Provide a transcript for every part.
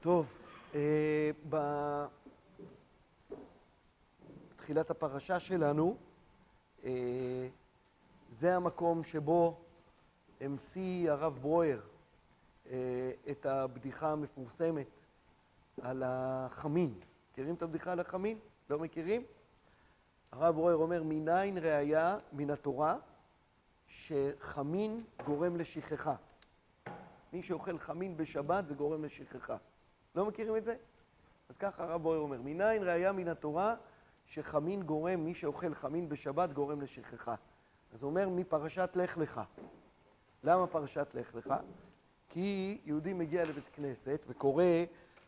טוב, אה, בתחילת הפרשה שלנו, אה, זה המקום שבו המציא הרב ברויר אה, את הבדיחה המפורסמת על החמין. מכירים את הבדיחה על החמין? לא מכירים? הרב ברויר אומר, מניין ראיה מן התורה שחמין גורם לשכחה. מי שאוכל חמין בשבת זה גורם לשכחה. לא מכירים את זה? אז ככה הרב בויר אומר, מניין ראיה מן התורה שחמין גורם, מי שאוכל חמין בשבת גורם לשכחה. אז הוא אומר מפרשת לך לך. למה פרשת לך לך? כי יהודי מגיע לבית כנסת וקורא,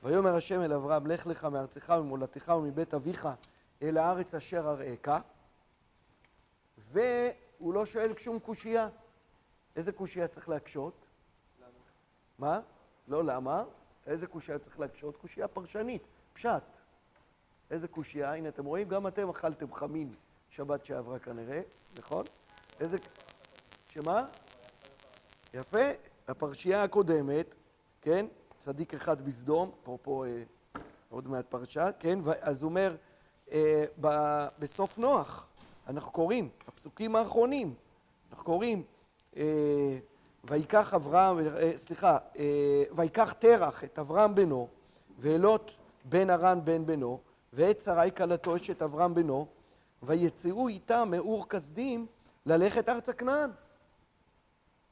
ויאמר השם אל אברהם, לך לך מארצך וממולדתך ומבית אביך אל הארץ אשר אראך, והוא לא שואל שום קושייה. איזה קושייה צריך להקשות? מה? לא למה. איזה קושייה צריך להקשות? קושייה פרשנית, פשט. איזה קושייה? הנה, אתם רואים? גם אתם אכלתם חמין שבת שעברה כנראה, נכון? איזה... שמה? יפה. הפרשייה הקודמת, כן? צדיק אחד בסדום, אפרופו אה, עוד מעט פרשה, כן? אז הוא אומר, אה, ב, בסוף נוח, אנחנו קוראים, הפסוקים האחרונים, אנחנו קוראים, אה, ויקח אברהם, אה, סליחה, אה, ויקח תרח את אברהם בנו, ואלות בן ארן בן בנו, ואת שרי כלתו אשת אברהם בנו, ויצאו איתם מאור כסדים ללכת ארצה כנען.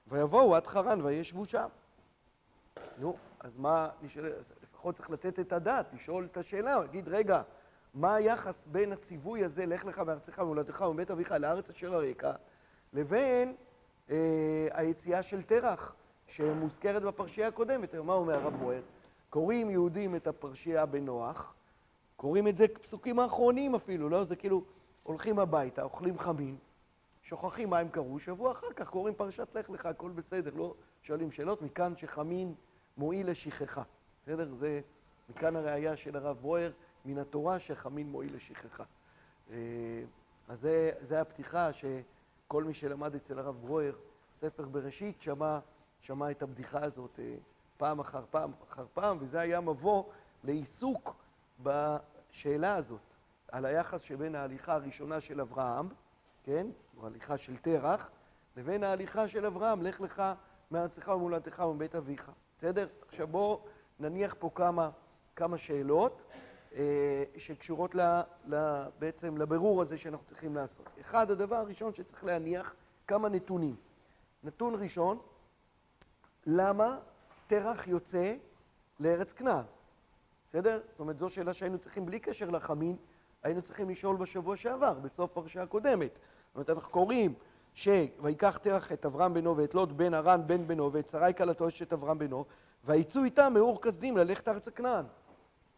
ויבואו עד חרן וישבו שם. נו, אז מה, נשאל, לפחות צריך לתת את הדעת, לשאול את השאלה, להגיד, רגע, מה היחס בין הציווי הזה, לך לך מארצך ומולדתך ומבית אביך לארץ אשר הרקע, לבין היציאה של תרח, שמוזכרת בפרשייה הקודמת. מה אומר הרב מוער? קוראים יהודים את הפרשייה בנוח, קוראים את זה פסוקים האחרונים אפילו, לא? זה כאילו, הולכים הביתה, אוכלים חמין, שוכחים מה הם קראו, שבוע אחר כך קוראים פרשת לך לך, הכל בסדר, לא שואלים שאלות, מכאן שחמין מועיל לשכחה. בסדר? זה מכאן הראייה של הרב ברויר, מן התורה שחמין מועיל לשכחה. אה, אז זה, זה הפתיחה ש... כל מי שלמד אצל הרב ברויר, ספר בראשית, שמע, שמע את הבדיחה הזאת אה, פעם אחר פעם אחר פעם, וזה היה מבוא לעיסוק בשאלה הזאת, על היחס שבין ההליכה הראשונה של אברהם, כן, או ההליכה של תרח, לבין ההליכה של אברהם, לך לך מארצך ומולדתך ומבית אביך. בסדר? עכשיו בואו נניח פה כמה, כמה שאלות. אה, שקשורות ל, ל, בעצם לבירור הזה שאנחנו צריכים לעשות. אחד, הדבר הראשון שצריך להניח כמה נתונים. נתון ראשון, למה תרח יוצא לארץ כנען? בסדר? זאת אומרת, זו שאלה שהיינו צריכים, בלי קשר לחמין, היינו צריכים לשאול בשבוע שעבר, בסוף פרשה הקודמת. זאת אומרת, אנחנו קוראים שויקח תרח את אברהם בנו ואת לוט בן ארן בן בנו ואת שרי כלתו אשת אברהם בנו ויצאו איתם מאור כסדים ללכת ארצה כנען.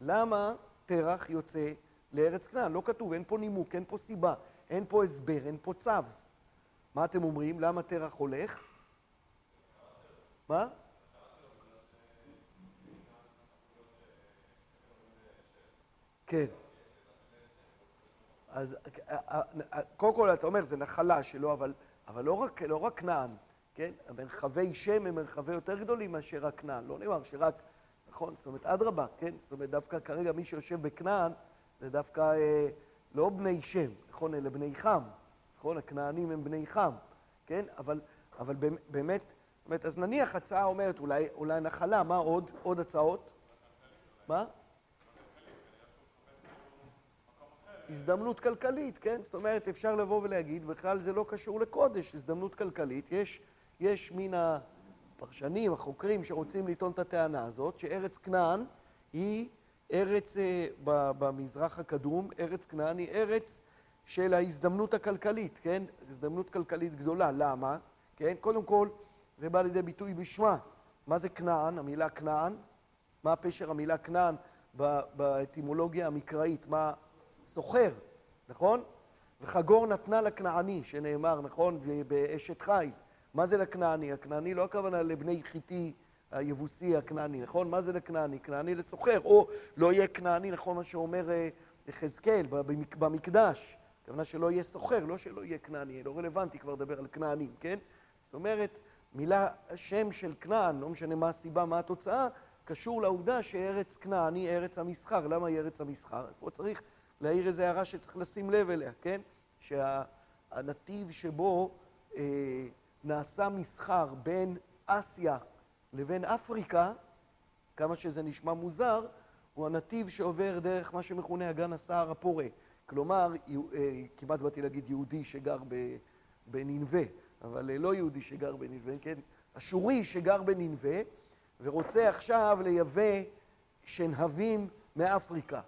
למה תרח יוצא לארץ כנען. לא כתוב, אין פה נימוק, אין פה סיבה, אין פה הסבר, אין פה צו. מה אתם אומרים? למה תרח הולך? מה? כן. אז קודם כל אתה אומר, זה נחלה שלו, אבל, אבל לא, רק, לא כנען, כן? המרחבי שם הם מרחבי יותר גדולים מאשר רק כנען. לא נאמר שרק נכון? זאת אומרת, אדרבה, כן? זאת אומרת, דווקא כרגע מי שיושב בכנען זה דווקא אה, לא בני שם, נכון? אלא בני חם, נכון? הכנענים הם בני חם, כן? אבל, אבל באמת, באמת, אז נניח הצעה אומרת אולי, אולי נחלה, מה עוד? עוד הצעות? מה? הזדמנות כלכלית, כן? זאת אומרת, אפשר לבוא ולהגיד, בכלל זה לא קשור לקודש, הזדמנות כלכלית. יש, יש מן ה... הפרשנים, החוקרים שרוצים לטעון את הטענה הזאת, שארץ כנען היא ארץ אה, במזרח הקדום, ארץ כנען היא ארץ של ההזדמנות הכלכלית, כן? הזדמנות כלכלית גדולה. למה? כן? קודם כל, זה בא לידי ביטוי בשמה. מה זה כנען? המילה כנען? מה פשר המילה כנען באטימולוגיה המקראית? מה סוחר, נכון? וחגור נתנה לכנעני, שנאמר, נכון? באשת חיל. מה זה לכנעני? הכנעני לא הכוונה לבני חיטי היבוסי הכנעני, נכון? מה זה לכנעני? כנעני לסוחר, או לא יהיה כנעני, נכון מה שאומר אה, יחזקאל במקדש. הכוונה שלא יהיה סוחר, לא שלא יהיה כנעני, לא רלוונטי כבר לדבר על כנענים, כן? זאת אומרת, מילה, שם של כנען, לא משנה מה הסיבה, מה התוצאה, קשור לעובדה שארץ כנען היא ארץ המסחר. למה היא ארץ המסחר? אז פה צריך להעיר איזו הערה שצריך לשים לב אליה, כן? שהנתיב שבו אה, נעשה מסחר בין אסיה לבין אפריקה, כמה שזה נשמע מוזר, הוא הנתיב שעובר דרך מה שמכונה אגן הסהר הפורה. כלומר, אה, כמעט באתי להגיד יהודי שגר בנינווה, אבל אה, לא יהודי שגר בנינווה, כן? אשורי שגר בנינווה ורוצה עכשיו לייבא שנהבים מאפריקה.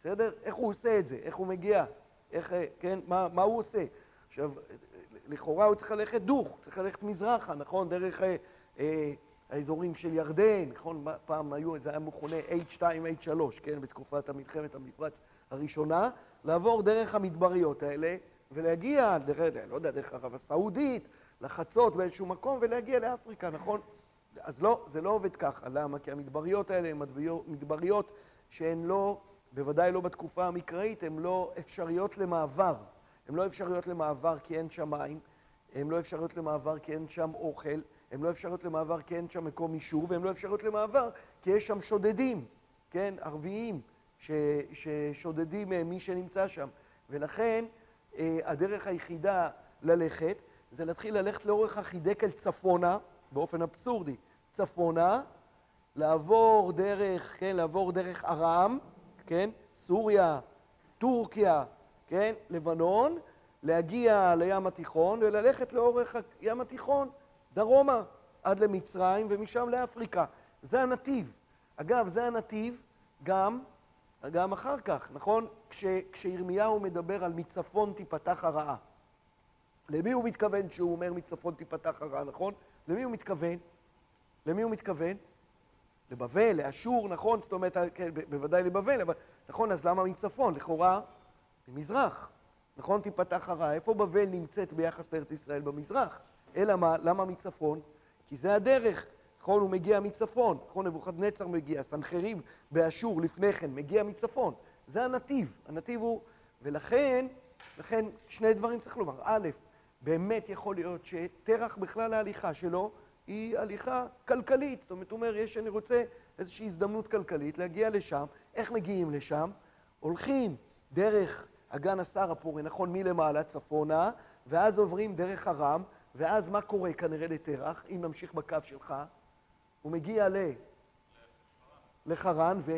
בסדר? איך הוא עושה את זה? איך הוא מגיע? איך, אה, כן? מה, מה הוא עושה? עכשיו, לכאורה הוא צריך ללכת דוך, צריך ללכת מזרחה, נכון? דרך אה, אה, האזורים של ירדן, נכון? פעם היו, זה היה מכונה H2, H3, כן? בתקופת המלחמת המפרץ הראשונה, לעבור דרך המדבריות האלה ולהגיע, דרך, לא יודע, דרך ערב הסעודית, לחצות באיזשהו מקום ולהגיע לאפריקה, נכון? אז לא, זה לא עובד ככה. למה? כי המדבריות האלה הן מדבריות שהן לא, בוודאי לא בתקופה המקראית, הן לא אפשריות למעבר. הן לא אפשריות למעבר כי אין שם מים, הן לא אפשריות למעבר כי אין שם אוכל, הן לא אפשריות למעבר כי אין שם מקום אישור, והן לא אפשריות למעבר כי יש שם שודדים, כן, ערביים, ש, ששודדים אה, מי שנמצא שם. ולכן אה, הדרך היחידה ללכת זה להתחיל ללכת לאורך החידקל צפונה, באופן אבסורדי, צפונה, לעבור דרך, כן, לעבור דרך ארם, כן, סוריה, טורקיה, כן, לבנון, להגיע לים התיכון וללכת לאורך הים התיכון, דרומה, עד למצרים ומשם לאפריקה. זה הנתיב. אגב, זה הנתיב גם, גם אחר כך, נכון? כש, כשירמיהו מדבר על מצפון תיפתח הרעה. למי הוא מתכוון כשהוא אומר מצפון תיפתח הרעה, נכון? למי הוא מתכוון? למי הוא מתכוון? לבבל, לאשור, נכון? זאת אומרת, כן, בוודאי לבבל, אבל נכון, אז למה מצפון? לכאורה, ממזרח. נכון? תיפתח הרעה. איפה בבל נמצאת ביחס לארץ ישראל? במזרח. אלא מה? למה מצפון? כי זה הדרך. נכון? הוא מגיע מצפון. נכון? נבוכדנצר מגיע, סנחריב באשור לפני כן מגיע מצפון. זה הנתיב. הנתיב הוא... ולכן, לכן שני דברים צריך לומר. א', באמת יכול להיות שטרח בכלל ההליכה שלו היא הליכה כלכלית. זאת אומרת, הוא אומר, יש, אני רוצה איזושהי הזדמנות כלכלית להגיע לשם. איך מגיעים לשם? הולכים דרך אגן השר הפורי, נכון, מלמעלה צפונה, ואז עוברים דרך ארם, ואז מה קורה כנראה לטרח, אם נמשיך בקו שלך? הוא מגיע ל... לחרן, ו...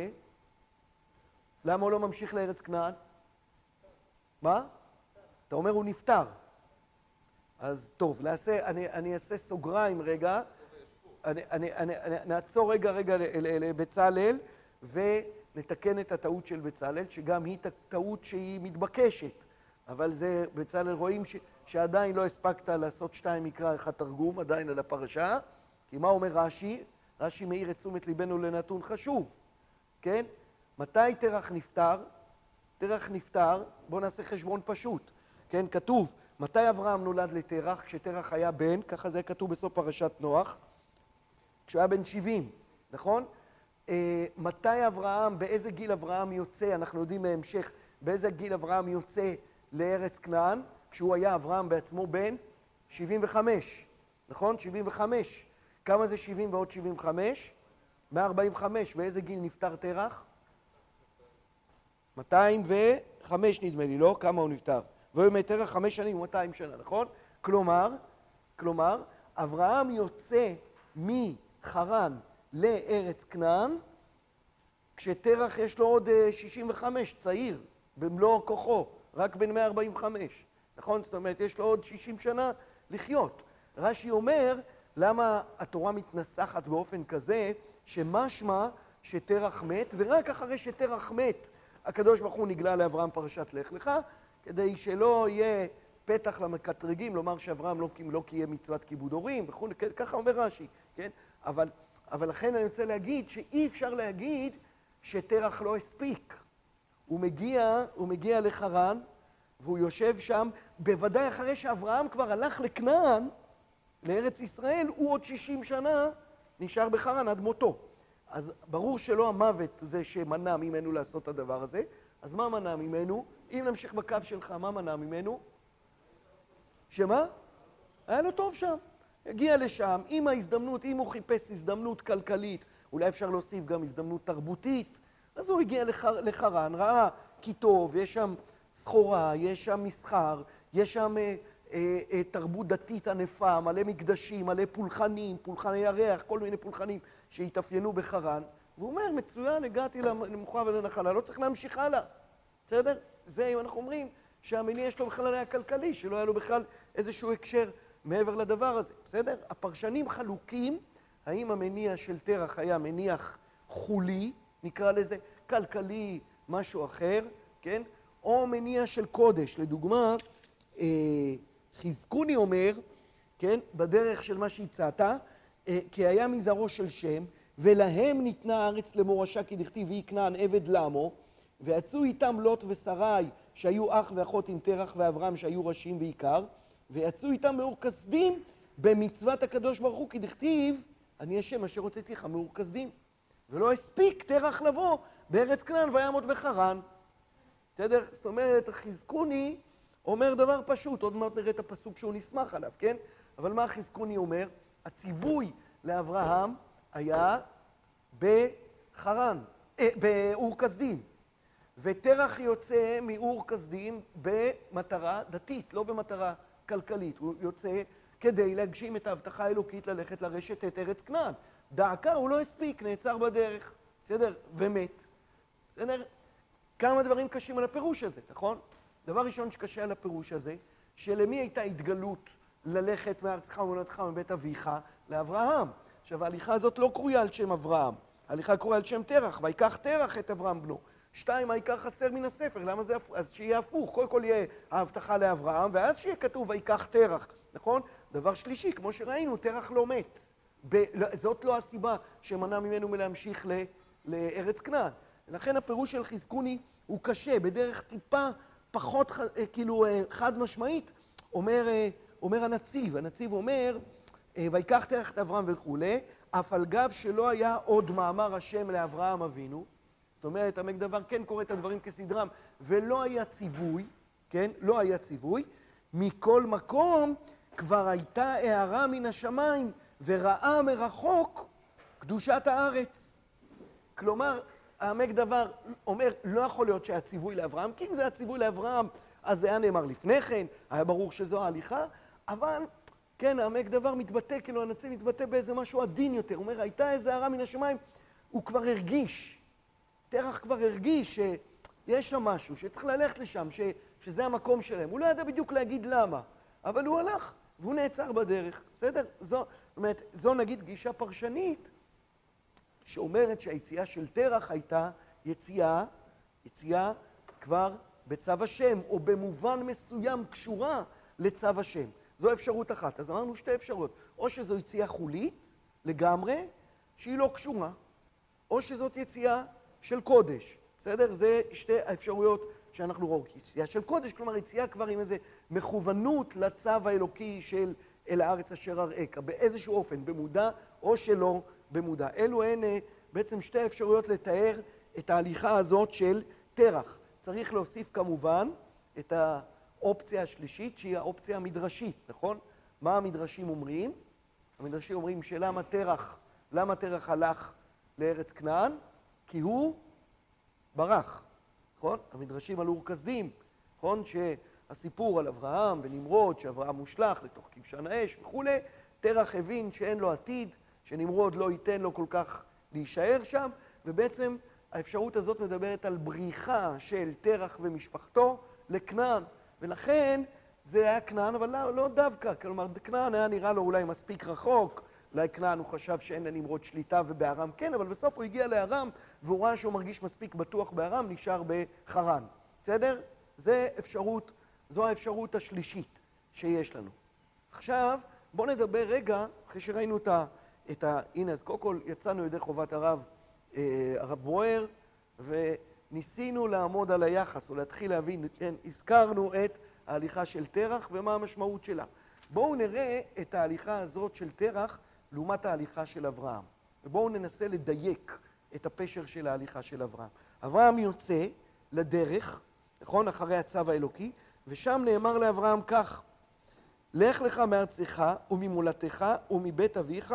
למה הוא לא ממשיך לארץ כנען? מה? אתה אומר הוא נפטר. אז טוב, נעשה, אני, אני אעשה סוגריים רגע, אני, אני, אני, אני, נעצור רגע רגע לבצלאל ונתקן את הטעות של בצלאל, שגם היא טעות שהיא מתבקשת, אבל זה, בצלאל, רואים ש, שעדיין לא הספקת לעשות שתיים מקרא אחד תרגום, עדיין על הפרשה, כי מה אומר רש"י? רש"י מאיר את תשומת ליבנו לנתון חשוב, כן? מתי תרח נפטר? תרח נפטר, בואו נעשה חשבון פשוט, כן? כתוב מתי אברהם נולד לתרח? כשתרח היה בן, ככה זה כתוב בסוף פרשת נוח, כשהוא היה בן 70, נכון? אה, מתי אברהם, באיזה גיל אברהם יוצא, אנחנו יודעים מהמשך, באיזה גיל אברהם יוצא לארץ כנען, כשהוא היה אברהם בעצמו בן 75, נכון? 75. כמה זה 70 ועוד 75? 145. באיזה גיל נפטר תרח? 205 נדמה לי, לא? כמה הוא נפטר? והיו מטרה חמש שנים ומאתיים שנה, נכון? כלומר, כלומר, אברהם יוצא מחרן לארץ כנען, כשתרח יש לו עוד 65, אה, צעיר, במלוא כוחו, רק בן 145, נכון? זאת אומרת, יש לו עוד 60 שנה לחיות. רש"י אומר, למה התורה מתנסחת באופן כזה, שמשמע שתרח מת, ורק אחרי שתרח מת, הקדוש ברוך הוא נגלה לאברהם פרשת לך לך, כדי שלא יהיה פתח למקטרגים, לומר שאברהם לא, לא קיים מצוות כיבוד הורים וכו', ככה אומר רש"י, כן? אבל, אבל לכן אני רוצה להגיד שאי אפשר להגיד שתרח לא הספיק. הוא מגיע, הוא מגיע לחרן, והוא יושב שם, בוודאי אחרי שאברהם כבר הלך לכנען, לארץ ישראל, הוא עוד 60 שנה נשאר בחרן עד מותו. אז ברור שלא המוות זה שמנע ממנו לעשות את הדבר הזה, אז מה מנע ממנו? אם נמשיך בקו שלך, מה מנע ממנו? שמה? היה לו טוב שם. הגיע לשם, עם ההזדמנות, אם הוא חיפש הזדמנות כלכלית, אולי אפשר להוסיף גם הזדמנות תרבותית. אז הוא הגיע לחר, לחרן, ראה כי טוב, יש שם סחורה, יש שם מסחר, יש שם אה, אה, אה, תרבות דתית ענפה, מלא מקדשים, מלא פולחנים, פולחני ירח, כל מיני פולחנים שהתאפיינו בחרן. והוא אומר, מצוין, הגעתי למנוחה ולנחלה, לא צריך להמשיך הלאה, בסדר? זה אם אנחנו אומרים שהמניע שלו בכלל היה כלכלי, שלא היה לו בכלל איזשהו הקשר מעבר לדבר הזה, בסדר? הפרשנים חלוקים, האם המניע של תרח היה מניח חולי, נקרא לזה, כלכלי, משהו אחר, כן? או מניע של קודש. לדוגמה, אה, חזקוני אומר, כן, בדרך של מה שהצעת, אה, כי היה מזרעו של שם, ולהם ניתנה הארץ למורשה כי דכתיב ויהי כנען עבד למו, ויצאו איתם לוט ושרי, שהיו אח ואחות עם תרח ואברהם, שהיו ראשים בעיקר, ויצאו איתם מאור כסדים במצוות הקדוש ברוך הוא, כי דכתיב, אני השם אשר הוצאתי לך מאור כסדים. ולא הספיק תרח לבוא בארץ כנען ויעמוד בחרן. בסדר? זאת אומרת, חזקוני אומר דבר פשוט, עוד מעט נראה את הפסוק שהוא נסמך עליו, כן? אבל מה חזקוני אומר? הציווי לאברהם היה בחרן, אה, באור כסדים. ותרח יוצא מאור כסדים במטרה דתית, לא במטרה כלכלית. הוא יוצא כדי להגשים את ההבטחה האלוקית ללכת לרשת את ארץ כנען. דעקה הוא לא הספיק, נעצר בדרך, בסדר? ומת. בסדר? כמה דברים קשים על הפירוש הזה, נכון? דבר ראשון שקשה על הפירוש הזה, שלמי הייתה התגלות ללכת מארצך ומולדתך מבית אביך? לאברהם. עכשיו, ההליכה הזאת לא קרויה על שם אברהם, ההליכה קרויה על שם תרח, ויקח תרח את אברהם בנו. שתיים, העיקר חסר מן הספר, למה זה הפוך? אז שיהיה הפוך, קודם כל יהיה ההבטחה לאברהם, ואז שיהיה כתוב ויקח תרח, נכון? דבר שלישי, כמו שראינו, תרח לא מת. ב... לא, זאת לא הסיבה שמנע ממנו מלהמשיך ל... לארץ כנען. ולכן הפירוש של חזקוני הוא קשה, בדרך טיפה פחות אה, כאילו אה, חד משמעית, אומר, אה, אומר הנציב. הנציב אומר, ויקח תרח את אברהם וכולי, אף על גב שלא היה עוד מאמר השם לאברהם אבינו, זאת אומרת, עמק דבר כן קורא את הדברים כסדרם, ולא היה ציווי, כן? לא היה ציווי. מכל מקום כבר הייתה הערה מן השמיים, וראה מרחוק קדושת הארץ. כלומר, העמק דבר אומר, לא יכול להיות שהיה ציווי לאברהם, כי אם זה היה ציווי לאברהם, אז זה היה נאמר לפני כן, היה ברור שזו ההליכה, אבל כן, העמק דבר מתבטא, כאילו הנציב מתבטא באיזה משהו עדין יותר. הוא אומר, הייתה איזה הערה מן השמיים, הוא כבר הרגיש, תרח כבר הרגיש שיש שם משהו, שצריך ללכת לשם, ש, שזה המקום שלהם. הוא לא ידע בדיוק להגיד למה, אבל הוא הלך, והוא נעצר בדרך, בסדר? זו, זאת אומרת, זו נגיד גישה פרשנית, שאומרת שהיציאה של תרח הייתה יציאה, יציאה כבר בצו השם, או במובן מסוים קשורה לצו השם. זו אפשרות אחת. אז אמרנו שתי אפשרויות. או שזו יציאה חולית לגמרי, שהיא לא קשורה, או שזאת יציאה של קודש. בסדר? זה שתי האפשרויות שאנחנו רואים. יציאה של קודש, כלומר יציאה כבר עם איזו מכוונות לצו האלוקי של אל הארץ אשר אראך, באיזשהו אופן, במודע או שלא במודע. אלו הן אה, בעצם שתי אפשרויות לתאר את ההליכה הזאת של תרח. צריך להוסיף כמובן את האופציה השלישית, שהיא האופציה המדרשית, נכון? מה המדרשים אומרים? המדרשים אומרים שלמה תרח, למה תרח הלך לארץ כנען? כי הוא ברח, נכון? המדרשים על אור כסדים, נכון? שהסיפור על אברהם ונמרוד, שאברהם מושלך לתוך כבשן האש וכולי, תרח הבין שאין לו עתיד, שנמרוד לא ייתן לו כל כך להישאר שם, ובעצם האפשרות הזאת מדברת על בריחה של תרח ומשפחתו לכנען, ולכן זה היה כנען, אבל לא, לא דווקא, כלומר כנען היה נראה לו אולי מספיק רחוק, אולי כנען הוא חשב שאין לנמרוד שליטה ובארם כן, אבל בסוף הוא הגיע לארם והוא ראה שהוא מרגיש מספיק בטוח בארם, נשאר בחרן. בסדר? זה אפשרות, זו האפשרות השלישית שיש לנו. עכשיו, בואו נדבר רגע, אחרי שראינו את ה... את ה... הנה, אז קודם כל יצאנו ידי חובת הרב, אה, הרב ברויר, וניסינו לעמוד על היחס, או להתחיל להבין, כן, הזכרנו את ההליכה של תרח ומה המשמעות שלה. בואו נראה את ההליכה הזאת של תרח לעומת ההליכה של אברהם. ובואו ננסה לדייק את הפשר של ההליכה של אברהם. אברהם יוצא לדרך, נכון? אחרי הצו האלוקי, ושם נאמר לאברהם כך: לך לך מארצך וממולדתך ומבית אביך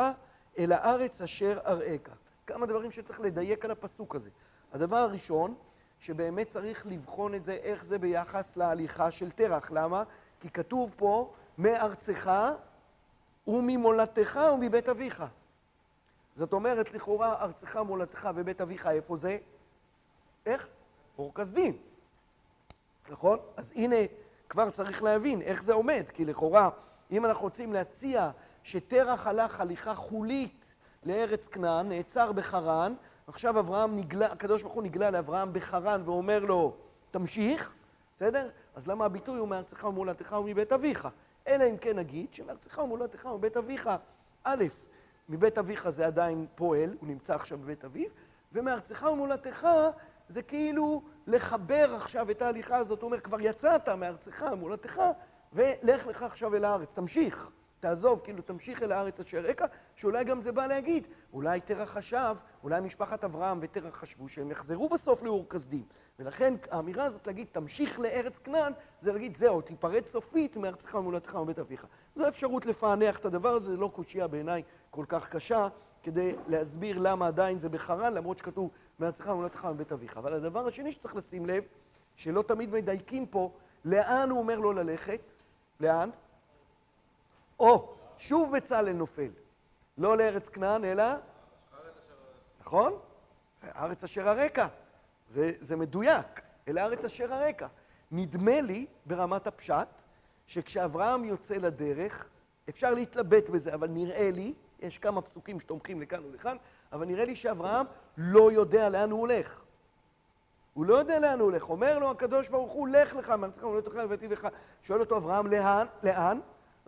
אל הארץ אשר אראך. כמה דברים שצריך לדייק על הפסוק הזה. הדבר הראשון, שבאמת צריך לבחון את זה, איך זה ביחס להליכה של תרח. למה? כי כתוב פה, מארצך וממולדתך ומבית אביך. זאת אומרת, לכאורה, ארצך, מולדתך ובית אביך, איפה זה? איך? אור כסדים. נכון? אז הנה, כבר צריך להבין איך זה עומד, כי לכאורה, אם אנחנו רוצים להציע שתרח הלך הליכה חולית לארץ כנען, נעצר בחרן, עכשיו אברהם נגלה, הקדוש ברוך הוא נגלה לאברהם בחרן ואומר לו, תמשיך, בסדר? אז למה הביטוי הוא מארצך ומולדתך ומבית אביך? אלא אם כן נגיד שמארצך ומולדתך ומבית אביך, א', מבית אביך זה עדיין פועל, הוא נמצא עכשיו בבית אביו, ומארצך ומולדתך זה כאילו לחבר עכשיו את ההליכה הזאת, הוא אומר, כבר יצאת מארצך, מולדתך, ולך לך עכשיו אל הארץ, תמשיך, תעזוב, כאילו תמשיך אל הארץ אשר רקע, שאולי גם זה בא להגיד, אולי תרח חשב, אולי משפחת אברהם ותרח חשבו שהם יחזרו בסוף לאור כסדים. ולכן האמירה הזאת להגיד, תמשיך לארץ כנען, זה להגיד, זהו, תיפרד סופית מארצך ומולדתך ומבית אביך. זו אפשרות לפענח את הדבר הזה, זה לא קושייה בעיניי כל כך קשה, כדי להסביר למה עדיין זה בחרן, למרות שכתוב מארצך ומולדתך מבית אביך. אבל הדבר השני שצריך לשים לב, שלא תמיד מדייקים פה, לאן הוא אומר לו ללכת? לאן? או, שוב בצלאל נופל. לא לארץ כנען, אלא... נכון? הארץ אשר הרקע. זה, זה מדויק, אל הארץ אשר הרקע. נדמה לי, ברמת הפשט, שכשאברהם יוצא לדרך, אפשר להתלבט בזה, אבל נראה לי, יש כמה פסוקים שתומכים לכאן ולכאן, אבל נראה לי שאברהם לא יודע לאן הוא הולך. הוא לא יודע לאן הוא הולך. אומר לו הקדוש ברוך הוא, לך לך מארצך ומולדתך לבית אביך. שואל אותו אברהם, לאן? לאן?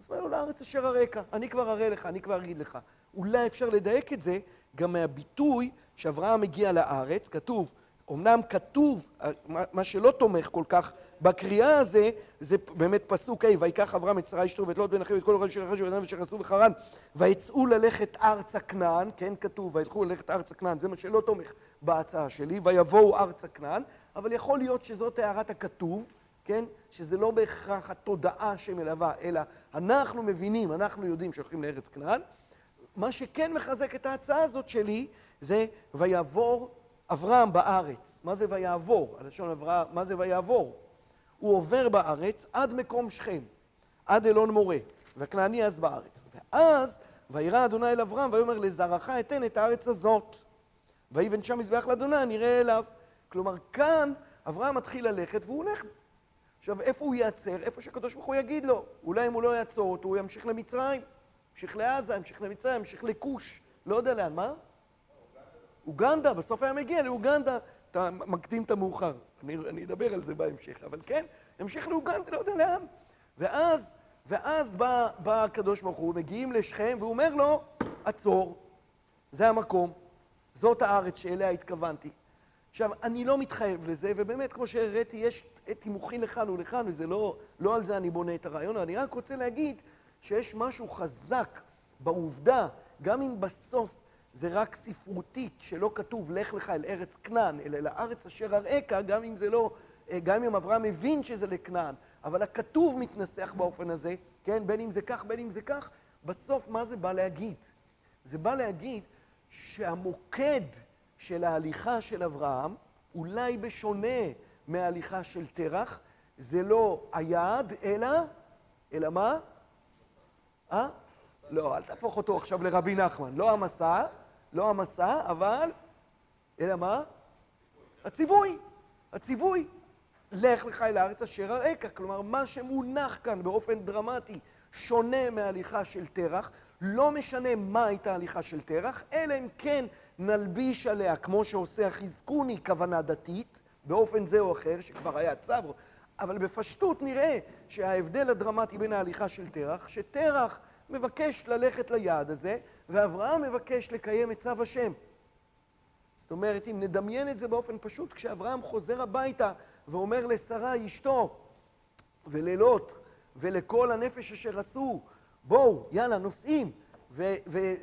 אומר לו, לארץ אשר הרקע. אני כבר אראה לך, אני כבר אגיד לך. אולי אפשר לדייק את זה גם מהביטוי שאברהם מגיע לארץ, כתוב, אמנם כתוב, מה שלא תומך כל כך בקריאה הזה, זה באמת פסוק ה', ויקח אברהם את שרה אשתו ואת לוט בן אחיו ואת כל אוכל אשר רכשו ובניו אשר עשו בחרן, ויצאו ללכת ארצה כנען, כן כתוב, וילכו ללכת ארצה כנען, זה מה שלא תומך בהצעה שלי, ויבואו ארצה כנען, אבל יכול להיות שזאת הערת הכתוב, כן, שזה לא בהכרח התודעה שמלווה, אלא אנחנו מבינים, אנחנו יודעים שהולכים לארץ כנען. מה שכן מחזק את ההצעה הזאת שלי, זה ויעבור אברהם בארץ. מה זה ויעבור? הלשון אברהם, מה זה ויעבור? הוא עובר בארץ עד מקום שכם, עד אלון מורה, והכנעני אז בארץ. ואז וירא אדוני אל אברהם ויאמר לזרעך אתן את הארץ הזאת. ויבן שם מזבח לאדוני הנראה אליו. כלומר, כאן אברהם מתחיל ללכת והוא הולך. עכשיו, איפה הוא ייעצר? איפה שהקדוש ברוך הוא יגיד לו. אולי אם הוא לא יעצור אותו, הוא ימשיך למצרים, ימשיך לעזה, ימשיך למצרים, ימשיך לכוש. לא יודע לאן, מה? אוגנדה, בסוף היה מגיע לאוגנדה. אתה מקדים את המאוחר. אני, אני אדבר על זה בהמשך, אבל כן, המשיך לאוגנדה, לא יודע לאן. ואז, ואז בא, בא הקדוש ברוך הוא, מגיעים לשכם, והוא אומר לו, עצור, זה המקום, זאת הארץ שאליה התכוונתי. עכשיו, אני לא מתחייב לזה, ובאמת, כמו שהראיתי, יש תימוכין לכאן ולכאן, וזה לא, לא על זה אני בונה את הרעיון, אני רק רוצה להגיד שיש משהו חזק בעובדה, גם אם בסוף זה רק ספרותית, שלא כתוב לך לך אל ארץ כנען, אלא לארץ אשר אראך, גם אם זה לא, גם אם אברהם מבין שזה לכנען, אבל הכתוב מתנסח באופן הזה, כן, בין אם זה כך, בין אם זה כך, בסוף מה זה בא להגיד? זה בא להגיד שהמוקד של ההליכה של אברהם, אולי בשונה מההליכה של תרח, זה לא היעד, אלא, אלא מה? אה? לא, אל תהפוך אותו עכשיו לרבי נחמן. לא המסע, לא המסע, אבל, אלא מה? הציווי. הציווי. לך לך אל הארץ אשר אראך. כלומר, מה שמונח כאן באופן דרמטי שונה מההליכה של תרח, לא משנה מה הייתה ההליכה של תרח, אלא אם כן נלביש עליה, כמו שעושה החזקוני, כוונה דתית, באופן זה או אחר, שכבר היה צו, אבל בפשטות נראה שההבדל הדרמטי בין ההליכה של תרח, שתרח מבקש ללכת ליעד הזה, ואברהם מבקש לקיים את צו השם. זאת אומרת, אם נדמיין את זה באופן פשוט, כשאברהם חוזר הביתה ואומר לשרה אשתו וללוט ולכל הנפש אשר עשו, בואו, יאללה, נוסעים.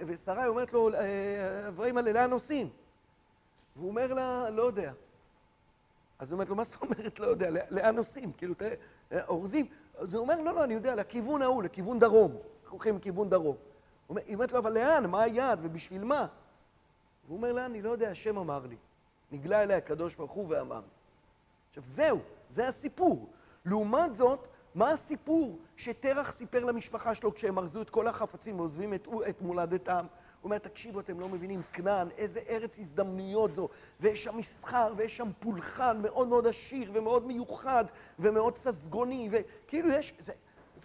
ושרה אומרת לו, אה, אברהם, לאן נוסעים? והוא אומר לה, לא יודע. אז היא אומרת לו, מה זאת אומרת לא יודע? לאן נוסעים? כאילו, תראה, אורזים. אז הוא אומר, לא, לא, אני יודע, לכיוון ההוא, לכיוון דרום. אנחנו הולכים לכיוון דרום. היא אומרת לו, אבל לאן? מה היעד ובשביל מה? והוא אומר לה, אני לא יודע, השם אמר לי. נגלה אליי הקדוש ברוך הוא ואמר. עכשיו זהו, זה הסיפור. לעומת זאת, מה הסיפור שטרח סיפר למשפחה שלו כשהם ארזו את כל החפצים ועוזבים את, מולדתם? הוא אומר, תקשיבו, אתם לא מבינים, כנען, איזה ארץ הזדמנויות זו, ויש שם מסחר, ויש שם פולחן מאוד מאוד עשיר, ומאוד מיוחד, ומאוד ססגוני, וכאילו יש, זה,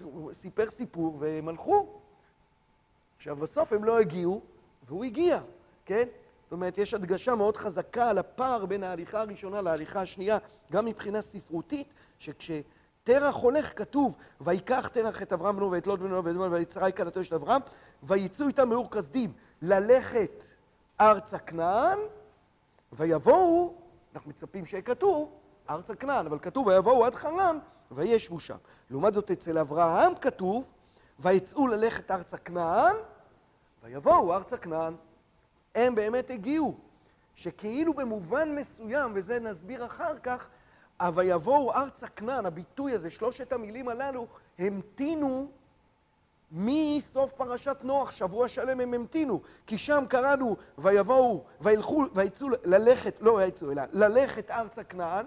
הוא סיפר סיפור, והם הלכו. עכשיו, בסוף הם לא הגיעו, והוא הגיע, כן? זאת אומרת, יש הדגשה מאוד חזקה על הפער בין ההליכה הראשונה להליכה השנייה, גם מבחינה ספרותית, שכשתרח הולך כתוב, ויקח תרח את אברהם בנו ואת לוט בנו ואת בנו ויצרה כלתו של אברהם, ויצאו איתם מאור כסדים ללכת ארצה כנען, ויבואו, אנחנו מצפים שיהיה כתוב, ארצה כנען, אבל כתוב ויבואו עד חרן וישבו שם. לעומת זאת אצל אברהם כתוב, ויצאו ללכת ארצה כנען, ויבואו ארצה כנען. הם באמת הגיעו, שכאילו במובן מסוים, וזה נסביר אחר כך, אבל יבואו ארצה כנען, הביטוי הזה, שלושת המילים הללו, המתינו מסוף פרשת נוח, שבוע שלם הם המתינו, כי שם קראנו, ויבואו, וילכו, ויצאו ללכת, לא ויצאו, אלא ללכת ארצה כנען,